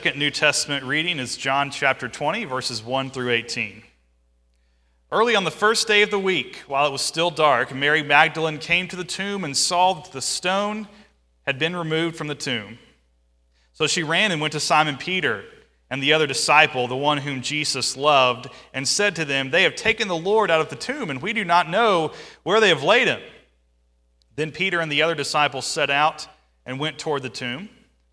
second New Testament reading is John chapter 20, verses 1 through 18. Early on the first day of the week, while it was still dark, Mary Magdalene came to the tomb and saw that the stone had been removed from the tomb. So she ran and went to Simon Peter and the other disciple, the one whom Jesus loved, and said to them, They have taken the Lord out of the tomb, and we do not know where they have laid him. Then Peter and the other disciple set out and went toward the tomb.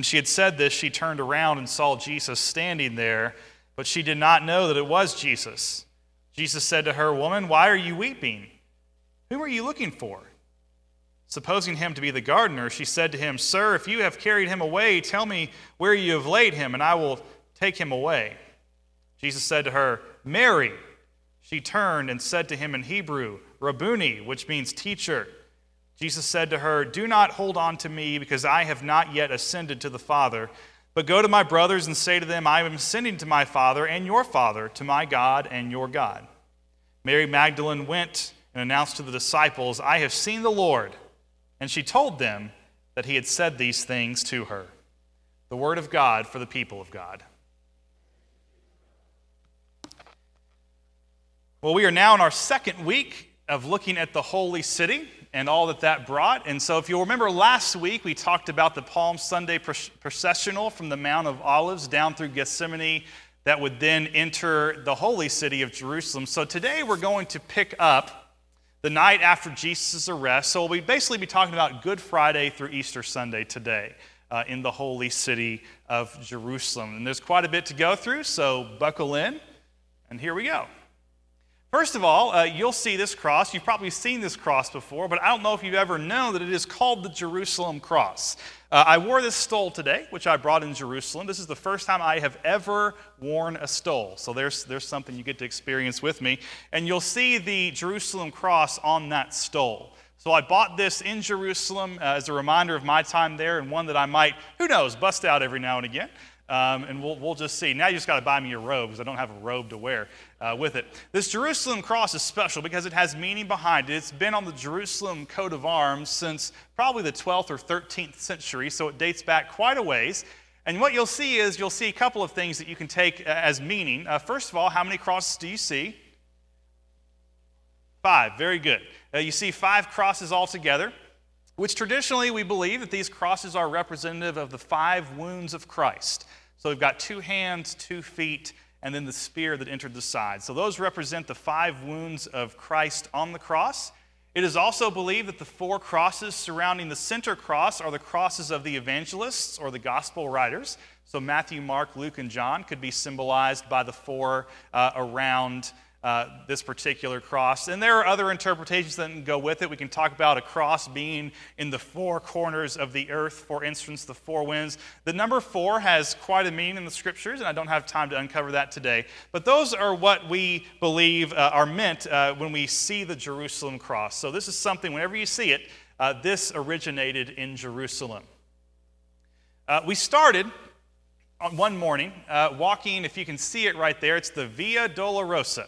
When she had said this, she turned around and saw Jesus standing there, but she did not know that it was Jesus. Jesus said to her, Woman, why are you weeping? Who are you looking for? Supposing him to be the gardener, she said to him, Sir, if you have carried him away, tell me where you have laid him, and I will take him away. Jesus said to her, Mary. She turned and said to him in Hebrew, Rabboni, which means teacher. Jesus said to her, Do not hold on to me, because I have not yet ascended to the Father. But go to my brothers and say to them, I am ascending to my Father and your Father, to my God and your God. Mary Magdalene went and announced to the disciples, I have seen the Lord. And she told them that he had said these things to her. The word of God for the people of God. Well, we are now in our second week of looking at the holy city and all that that brought. And so, if you'll remember last week, we talked about the Palm Sunday processional from the Mount of Olives down through Gethsemane that would then enter the holy city of Jerusalem. So, today we're going to pick up the night after Jesus' arrest. So, we'll basically be talking about Good Friday through Easter Sunday today. Uh, in the holy city of Jerusalem. And there's quite a bit to go through, so buckle in, and here we go. First of all, uh, you'll see this cross. You've probably seen this cross before, but I don't know if you've ever known that it is called the Jerusalem cross. Uh, I wore this stole today, which I brought in Jerusalem. This is the first time I have ever worn a stole. So there's, there's something you get to experience with me. And you'll see the Jerusalem cross on that stole. So I bought this in Jerusalem uh, as a reminder of my time there and one that I might, who knows, bust out every now and again. Um, and we'll, we'll just see. Now you just got to buy me your robe because I don't have a robe to wear uh, with it. This Jerusalem cross is special because it has meaning behind it. It's been on the Jerusalem coat of arms since probably the 12th or 13th century, so it dates back quite a ways. And what you'll see is you'll see a couple of things that you can take uh, as meaning. Uh, first of all, how many crosses do you see? Five. Very good. Uh, you see five crosses altogether which traditionally we believe that these crosses are representative of the five wounds of Christ. So we've got two hands, two feet, and then the spear that entered the side. So those represent the five wounds of Christ on the cross. It is also believed that the four crosses surrounding the center cross are the crosses of the evangelists or the gospel writers. So Matthew, Mark, Luke, and John could be symbolized by the four uh, around uh, this particular cross. And there are other interpretations that can go with it. We can talk about a cross being in the four corners of the earth, for instance, the four winds. The number four has quite a meaning in the scriptures, and I don't have time to uncover that today. But those are what we believe uh, are meant uh, when we see the Jerusalem cross. So this is something, whenever you see it, uh, this originated in Jerusalem. Uh, we started on one morning walking, if you can see it right there, it's the Via Dolorosa.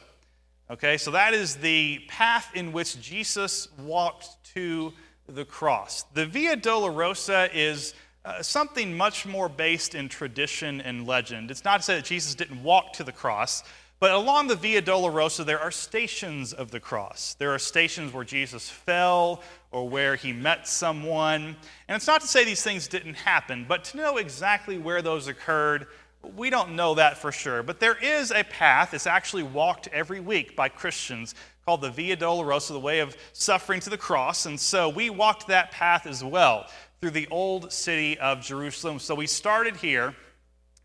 Okay, so that is the path in which Jesus walked to the cross. The Via Dolorosa is uh, something much more based in tradition and legend. It's not to say that Jesus didn't walk to the cross, but along the Via Dolorosa, there are stations of the cross. There are stations where Jesus fell or where he met someone. And it's not to say these things didn't happen, but to know exactly where those occurred We don't know that for sure, but there is a path. that's actually walked every week by Christians called the Via Dolorosa, the way of suffering to the cross. And so we walked that path as well through the old city of Jerusalem. So we started here,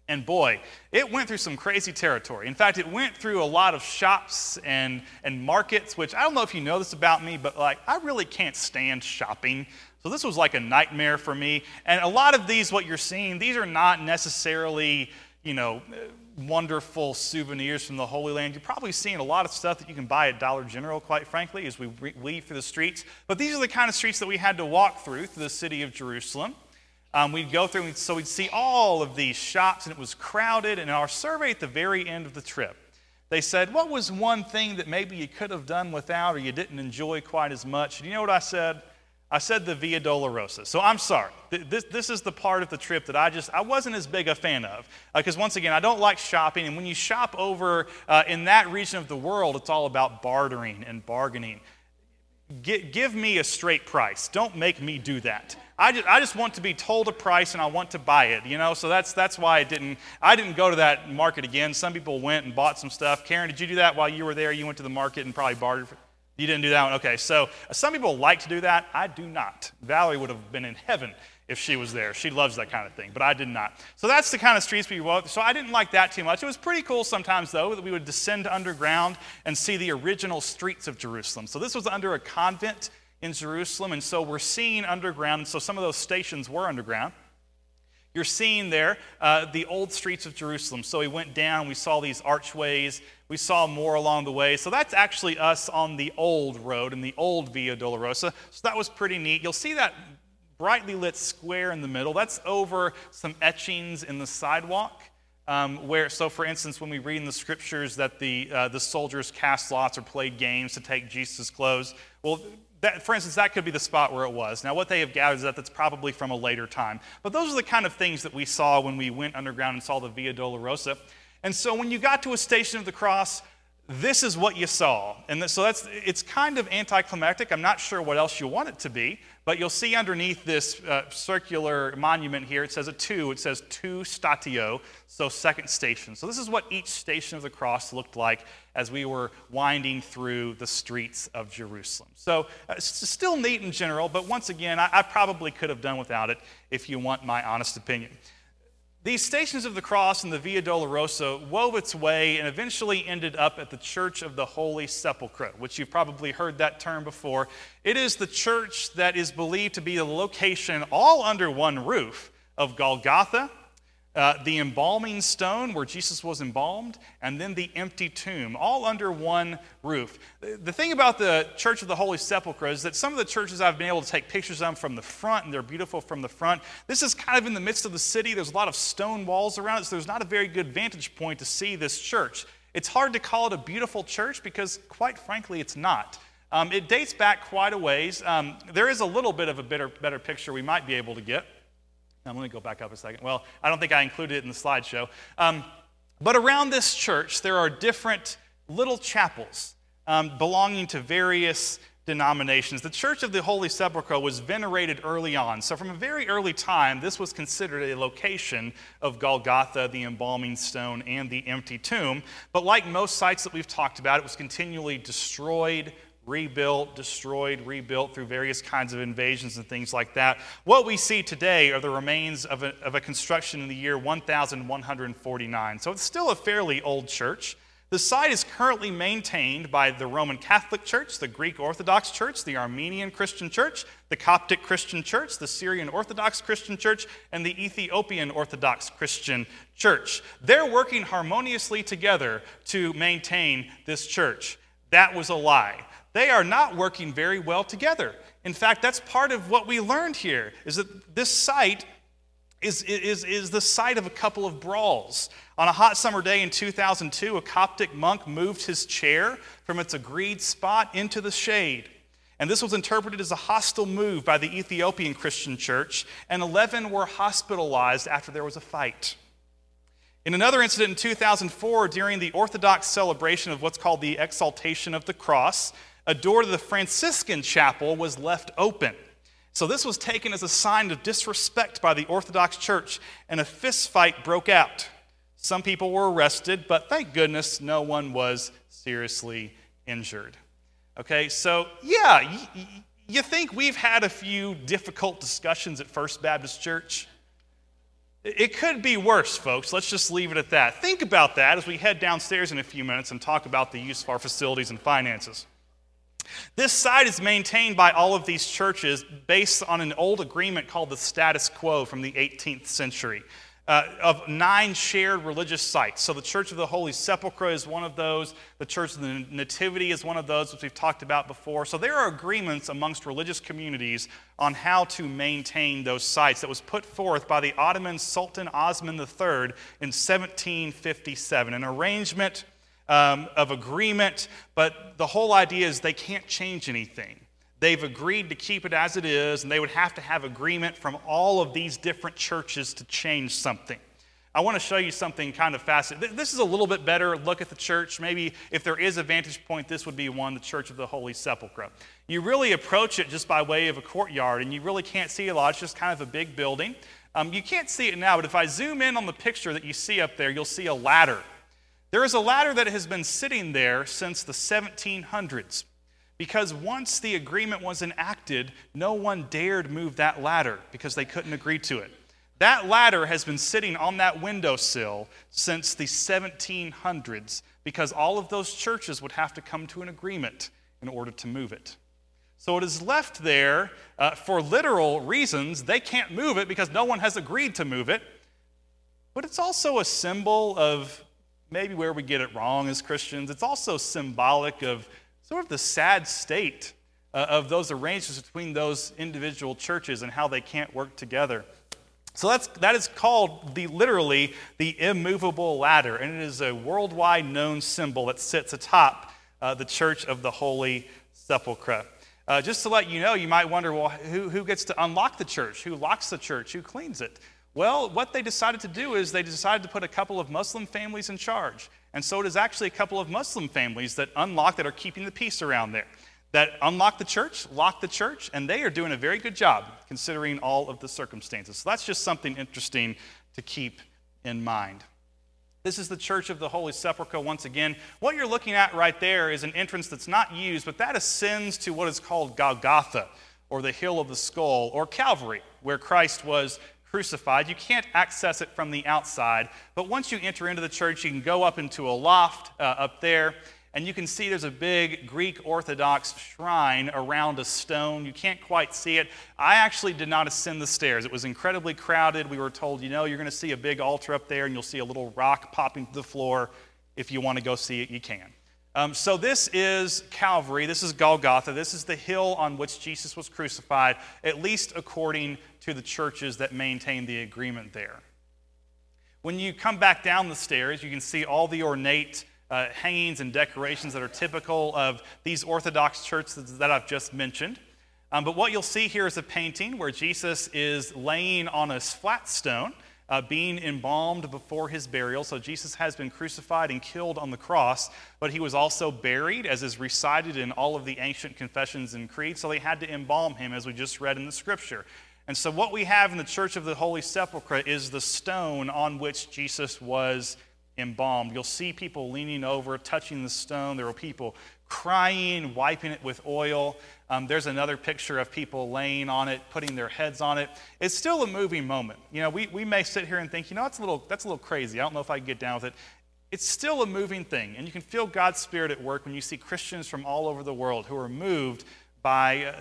and boy, it went through some crazy territory. In fact, it went through a lot of shops and, and markets, which I don't know if you know this about me, but like I really can't stand shopping. So this was like a nightmare for me. And a lot of these, what you're seeing, these are not necessarily, you know, wonderful souvenirs from the Holy Land. You're probably seeing a lot of stuff that you can buy at Dollar General, quite frankly, as we weave through the streets. But these are the kind of streets that we had to walk through through the city of Jerusalem. Um, we'd go through, so we'd see all of these shops, and it was crowded. And in our survey at the very end of the trip, they said, What was one thing that maybe you could have done without or you didn't enjoy quite as much? And you know what I said? I said the Via Dolorosa. So I'm sorry. This, this is the part of the trip that I just, I wasn't as big a fan of. Because uh, once again, I don't like shopping. And when you shop over uh, in that region of the world, it's all about bartering and bargaining. G- give me a straight price. Don't make me do that. I just, I just want to be told a price and I want to buy it, you know? So that's, that's why I didn't, I didn't go to that market again. Some people went and bought some stuff. Karen, did you do that while you were there? You went to the market and probably bartered? You didn't do that one? Okay, so some people like to do that. I do not. Valerie would have been in heaven if she was there. She loves that kind of thing, but I did not. So that's the kind of streets we walked. So I didn't like that too much. It was pretty cool sometimes, though, that we would descend underground and see the original streets of Jerusalem. So this was under a convent in Jerusalem, and so we're seeing underground. So some of those stations were underground. You're seeing there uh, the old streets of Jerusalem. So we went down, we saw these archways, we saw more along the way. So that's actually us on the old road in the old Via Dolorosa. So that was pretty neat. You'll see that brightly lit square in the middle. That's over some etchings in the sidewalk. Um, where, so for instance, when we read in the scriptures that the, uh, the soldiers cast lots or played games to take Jesus' clothes, well, that, for instance, that could be the spot where it was. Now, what they have gathered is that that's probably from a later time. But those are the kind of things that we saw when we went underground and saw the Via Dolorosa. And so when you got to a station of the cross, this is what you saw. And so that's it's kind of anticlimactic. I'm not sure what else you want it to be, but you'll see underneath this uh, circular monument here, it says a two. It says two statio, so second station. So this is what each station of the cross looked like as we were winding through the streets of Jerusalem. So uh, it's still neat in general, but once again, I, I probably could have done without it if you want my honest opinion. These stations of the cross and the Via Dolorosa wove its way and eventually ended up at the Church of the Holy Sepulchre, which you've probably heard that term before. It is the church that is believed to be the location, all under one roof, of Golgotha, uh, the embalming stone where Jesus was embalmed, and then the empty tomb, all under one roof. The thing about the Church of the Holy Sepulchre is that some of the churches I've been able to take pictures of from the front, and they're beautiful from the front. This is kind of in the midst of the city. There's a lot of stone walls around it, so there's not a very good vantage point to see this church. It's hard to call it a beautiful church because, quite frankly, it's not. Um, it dates back quite a ways. Um, there is a little bit of a better, better picture we might be able to get. Let me go back up a second. Well, I don't think I included it in the slideshow. Um, but around this church, there are different little chapels um, belonging to various denominations. The Church of the Holy Sepulchre was venerated early on. So, from a very early time, this was considered a location of Golgotha, the embalming stone, and the empty tomb. But, like most sites that we've talked about, it was continually destroyed, rebuilt, destroyed, rebuilt through various kinds of invasions and things like that. What we see today are the remains of a, of a construction in the year 1149. So it's still a fairly old church. The site is currently maintained by the Roman Catholic Church, the Greek Orthodox Church, the Armenian Christian Church, the Coptic Christian Church, the Syrian Orthodox Christian Church, and the Ethiopian Orthodox Christian Church. They're working harmoniously together to maintain this church. That was a lie they are not working very well together. In fact, that's part of what we learned here is that this site is, is, is the site of a couple of brawls. On a hot summer day in 2002, a Coptic monk moved his chair from its agreed spot into the shade. And this was interpreted as a hostile move by the Ethiopian Christian church, and 11 were hospitalized after there was a fight. In another incident in 2004, during the Orthodox celebration of what's called the Exaltation of the Cross, a door to the Franciscan chapel was left open. So this was taken as a sign of disrespect by the Orthodox Church, and a fist fight broke out. Some people were arrested, but thank goodness no one was seriously injured. Okay, so yeah, y- you think we've had a few difficult discussions at First Baptist Church? It could be worse, folks. Let's just leave it at that. Think about that as we head downstairs in a few minutes and talk about the use of our facilities and finances. This site is maintained by all of these churches based on an old agreement called the status quo from the 18th century uh, of nine shared religious sites. So the Church of the Holy Sepulchre is one of those. The Church of the Nativity is one of those, which we've talked about before. So there are agreements amongst religious communities on how to maintain those sites that was put forth by the Ottoman Sultan Osman III in 1757, an arrangement um, of agreement, but the whole idea is they can't change anything. They've agreed to keep it as it is, and they would have to have agreement from all of these different churches to change something. I want to show you something kind of fascinating. This is a little bit better look at the church. Maybe if there is a vantage point, this would be one, the Church of the Holy Sepulchre. You really approach it just by way of a courtyard, and you really can't see a lot. It's just kind of a big building. Um, you can't see it now, but if I zoom in on the picture that you see up there, you'll see a ladder. There is a ladder that has been sitting there since the 1700s. Because once the agreement was enacted, no one dared move that ladder because they couldn't agree to it. That ladder has been sitting on that windowsill since the 1700s because all of those churches would have to come to an agreement in order to move it. So it is left there uh, for literal reasons. They can't move it because no one has agreed to move it. But it's also a symbol of maybe where we get it wrong as Christians. It's also symbolic of sort of the sad state uh, of those arrangements between those individual churches and how they can't work together. So that's, that is called the, literally the immovable ladder, and it is a worldwide known symbol that sits atop uh, the Church of the Holy Sepulchre. Uh, just to let you know, you might wonder, well, who, who gets to unlock the church? Who locks the church? Who cleans it? Well, what they decided to do is they decided to put a couple of Muslim families in charge. And so it is actually a couple of Muslim families that unlock, that are keeping the peace around there, that unlock the church, lock the church, and they are doing a very good job considering all of the circumstances. So that's just something interesting to keep in mind. This is the Church of the Holy Sepulchre once again. What you're looking at right there is an entrance that's not used, but that ascends to what is called Golgotha, or the Hill of the Skull, or Calvary, where Christ was crucified. You can't access it from the outside, but once you enter into the church, you can go up into a loft uh, up there, and you can see there's a big Greek Orthodox shrine around a stone. You can't quite see it. I actually did not ascend the stairs. It was incredibly crowded. We were told, you know, you're going to see a big altar up there, and you'll see a little rock popping to the floor. If you want to go see it, you can. Um, so, this is Calvary. This is Golgotha. This is the hill on which Jesus was crucified, at least according to the churches that maintain the agreement there. When you come back down the stairs, you can see all the ornate uh, hangings and decorations that are typical of these Orthodox churches that I've just mentioned. Um, but what you'll see here is a painting where Jesus is laying on a flat stone uh, being embalmed before his burial. So Jesus has been crucified and killed on the cross, but he was also buried, as is recited in all of the ancient confessions and creeds. So they had to embalm him, as we just read in the scripture. And so, what we have in the Church of the Holy Sepulchre is the stone on which Jesus was embalmed. You'll see people leaning over, touching the stone. There were people crying, wiping it with oil. Um, there's another picture of people laying on it, putting their heads on it. It's still a moving moment. You know, we, we may sit here and think, you know, that's a, little, that's a little crazy. I don't know if I can get down with it. It's still a moving thing. And you can feel God's Spirit at work when you see Christians from all over the world who are moved by uh,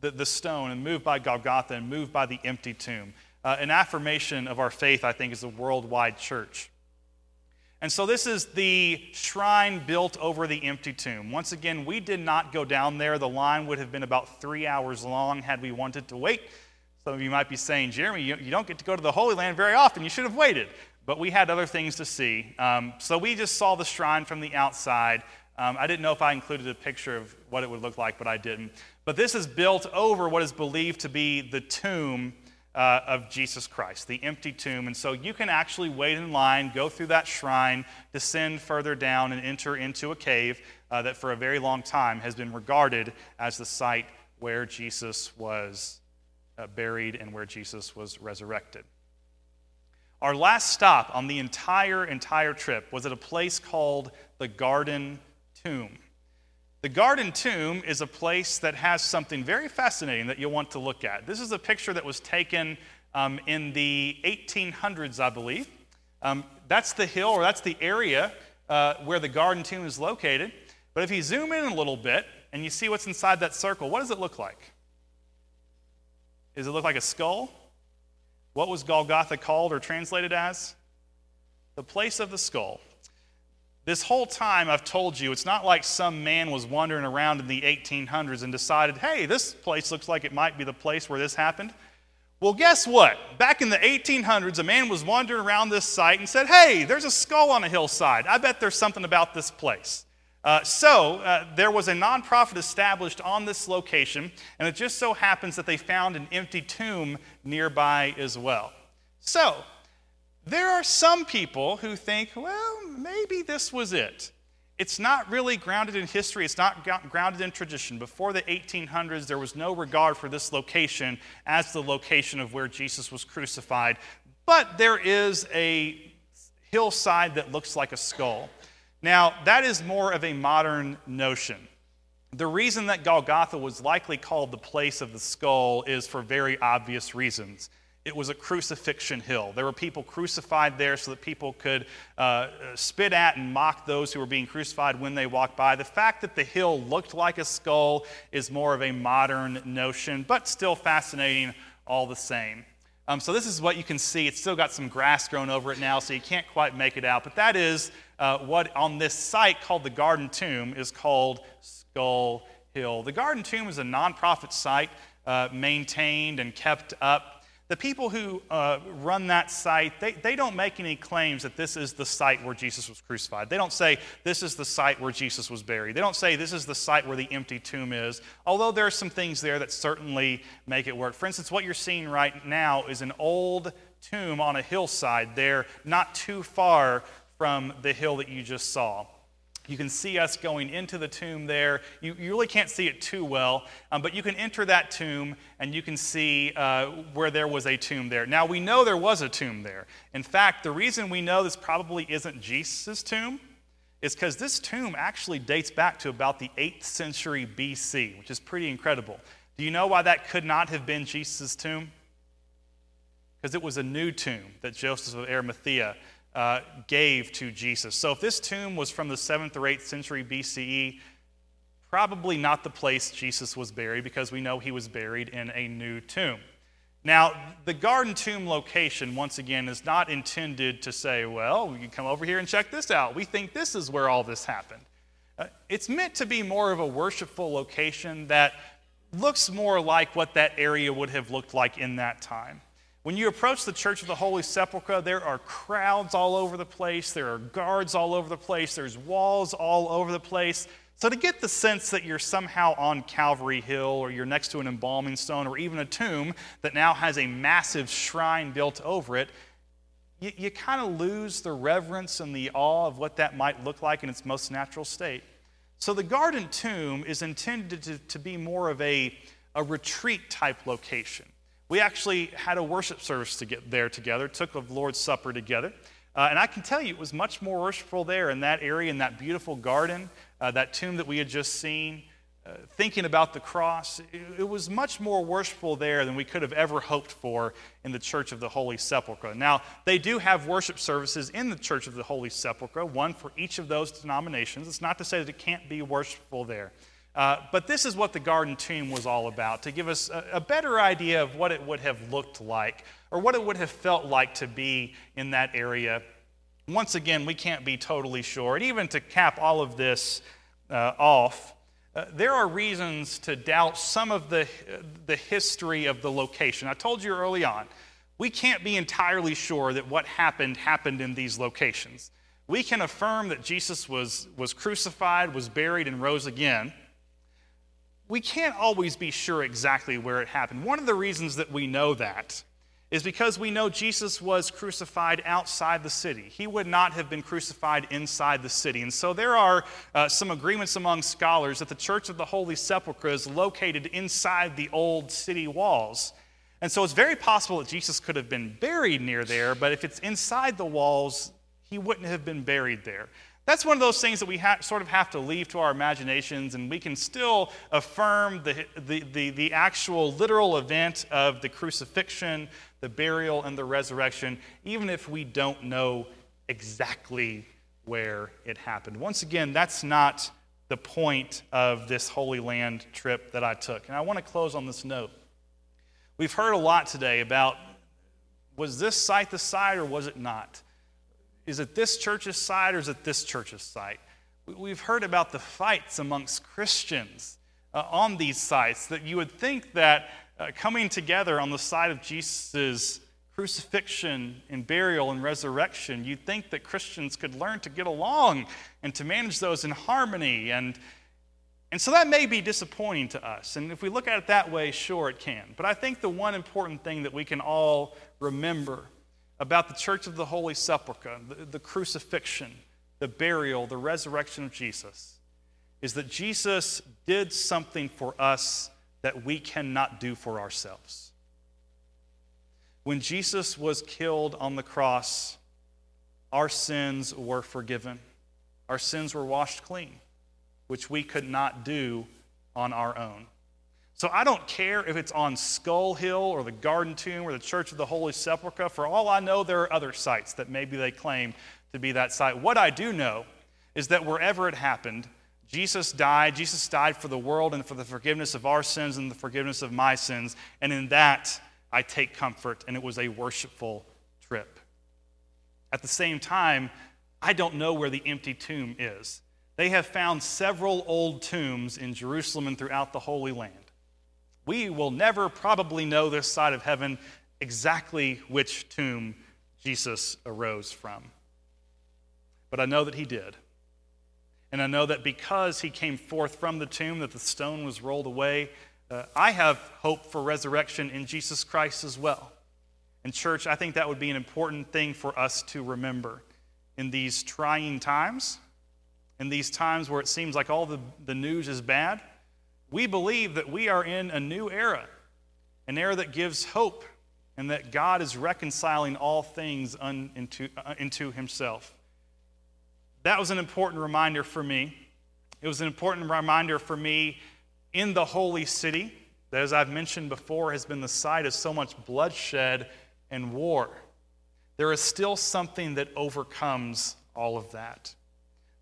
the, the stone and moved by Golgotha and moved by the empty tomb. Uh, an affirmation of our faith, I think, is a worldwide church. And so this is the shrine built over the empty tomb. Once again, we did not go down there. The line would have been about three hours long had we wanted to wait. Some of you might be saying, Jeremy, you, don't get to go to the Holy Land very often. You should have waited. But we had other things to see. Um, so we just saw the shrine from the outside. Um, I didn't know if I included a picture of what it would look like, but I didn't. But this is built over what is believed to be the tomb uh, of Jesus Christ, the empty tomb. And so you can actually wait in line, go through that shrine, descend further down, and enter into a cave uh, that for a very long time has been regarded as the site where Jesus was uh, buried and where Jesus was resurrected. our last stop on the entire, entire trip was at a place called the Garden Tomb. The Garden Tomb is a place that has something very fascinating that you'll want to look at. This is a picture that was taken um, in the 1800s, I believe. Um, that's the hill, or that's the area uh, where the Garden Tomb is located. But if you zoom in a little bit and you see what's inside that circle, what does it look like? Does it look like a skull? What was Golgotha called or translated as? The place of the skull. This whole time I've told you, it's not like some man was wandering around in the 1800s and decided, hey, this place looks like it might be the place where this happened. Well, guess what? Back in the 1800s, a man was wandering around this site and said, hey, there's a skull on a hillside. I bet there's something about this place. Uh, so, uh, there was a nonprofit established on this location, and it just so happens that they found an empty tomb nearby as well. So, there are some people who think, well, maybe this was it. It's not really grounded in history, it's not grounded in tradition. Before the 1800s, there was no regard for this location as the location of where Jesus was crucified, but there is a hillside that looks like a skull. Now, that is more of a modern notion. The reason that Golgotha was likely called the place of the skull is for very obvious reasons. It was a crucifixion hill. There were people crucified there so that people could uh, spit at and mock those who were being crucified when they walked by. The fact that the hill looked like a skull is more of a modern notion, but still fascinating all the same. Um, so, this is what you can see. It's still got some grass grown over it now, so you can't quite make it out. But that is uh, what on this site called the Garden Tomb is called Skull Hill. The Garden Tomb is a nonprofit site uh, maintained and kept up. The people who uh, run that site, they, they don't make any claims that this is the site where Jesus was crucified. They don't say this is the site where Jesus was buried. They don't say this is the site where the empty tomb is, although there are some things there that certainly make it work. For instance, what you're seeing right now is an old tomb on a hillside there, not too far from the hill that you just saw. You can see us going into the tomb there. You, you really can't see it too well, um, but you can enter that tomb and you can see uh, where there was a tomb there. Now, we know there was a tomb there. In fact, the reason we know this probably isn't Jesus' tomb is because this tomb actually dates back to about the 8th century BC, which is pretty incredible. Do you know why that could not have been Jesus' tomb? Because it was a new tomb that Joseph of Arimathea uh, gave to Jesus. So if this tomb was from the 7th or 8th century BCE, probably not the place Jesus was buried because we know he was buried in a new tomb. Now, the garden tomb location, once again, is not intended to say, well, you can come over here and check this out. We think this is where all this happened. Uh, it's meant to be more of a worshipful location that looks more like what that area would have looked like in that time. When you approach the Church of the Holy Sepulchre, there are crowds all over the place, there are guards all over the place, there's walls all over the place. So, to get the sense that you're somehow on Calvary Hill or you're next to an embalming stone or even a tomb that now has a massive shrine built over it, you, you kind of lose the reverence and the awe of what that might look like in its most natural state. So, the garden tomb is intended to, to be more of a, a retreat type location. We actually had a worship service to get there together, took the Lord's Supper together. Uh, and I can tell you, it was much more worshipful there in that area, in that beautiful garden, uh, that tomb that we had just seen, uh, thinking about the cross. It, it, was much more worshipful there than we could have ever hoped for in the Church of the Holy Sepulchre. Now, they do have worship services in the Church of the Holy Sepulchre, one for each of those denominations. It's not to say that it can't be worshipful there. Uh, but this is what the garden tomb was all about to give us a, a, better idea of what it would have looked like or what it would have felt like to be in that area. Once again, we can't be totally sure. And even to cap all of this uh, off, uh, there are reasons to doubt some of the, the history of the location. I told you early on, we can't be entirely sure that what happened happened in these locations. We can affirm that Jesus was, was crucified, was buried, and rose again we can't always be sure exactly where it happened. One of the reasons that we know that is because we know Jesus was crucified outside the city. He would not have been crucified inside the city. And so there are uh, some agreements among scholars that the Church of the Holy Sepulchre is located inside the old city walls. And so it's very possible that Jesus could have been buried near there, but if it's inside the walls, he wouldn't have been buried there. That's one of those things that we ha- sort of have to leave to our imaginations, and we can still affirm the, the, the, the, actual literal event of the crucifixion, the burial, and the resurrection, even if we don't know exactly where it happened. Once again, that's not the point of this Holy Land trip that I took. And I want to close on this note. We've heard a lot today about was this site the site or was it not? Is it this church's side or is it this church's site? We've heard about the fights amongst Christians uh, on these sites that you would think that uh, coming together on the side of Jesus' crucifixion and burial and resurrection, you'd think that Christians could learn to get along and to manage those in harmony. And, and so that may be disappointing to us. And if we look at it that way, sure, it can. But I think the one important thing that we can all remember about the Church of the Holy Sepulchre, the, the crucifixion, the burial, the resurrection of Jesus, is that Jesus did something for us that we cannot do for ourselves. When Jesus was killed on the cross, our sins were forgiven. Our sins were washed clean, which we could not do on our own. So I don't care if it's on Skull Hill or the Garden Tomb or the Church of the Holy Sepulchre. For all I know, there are other sites that maybe they claim to be that site. What I do know is that wherever it happened, Jesus died. Jesus died for the world and for the forgiveness of our sins and the forgiveness of my sins. And in that, I take comfort, and it was a worshipful trip. At the same time, I don't know where the empty tomb is. They have found several old tombs in Jerusalem and throughout the Holy Land. We will never probably know this side of heaven exactly which tomb Jesus arose from. But I know that he did. And I know that because he came forth from the tomb, that the stone was rolled away, uh, I have hope for resurrection in Jesus Christ as well. And, church, I think that would be an important thing for us to remember in these trying times, in these times where it seems like all the, the news is bad we believe that we are in a new era, an era that gives hope and that God is reconciling all things un, into, uh, into Himself. That was an important reminder for me. It was an important reminder for me in the holy city that, as I've mentioned before, has been the site of so much bloodshed and war. There is still something that overcomes all of that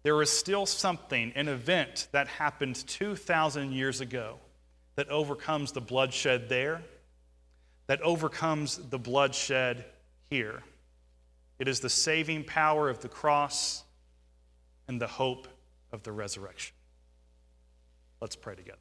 there is still something, an event that happened 2,000 years ago that overcomes the bloodshed there, that overcomes the bloodshed here. It is the saving power of the cross and the hope of the resurrection. Let's pray together.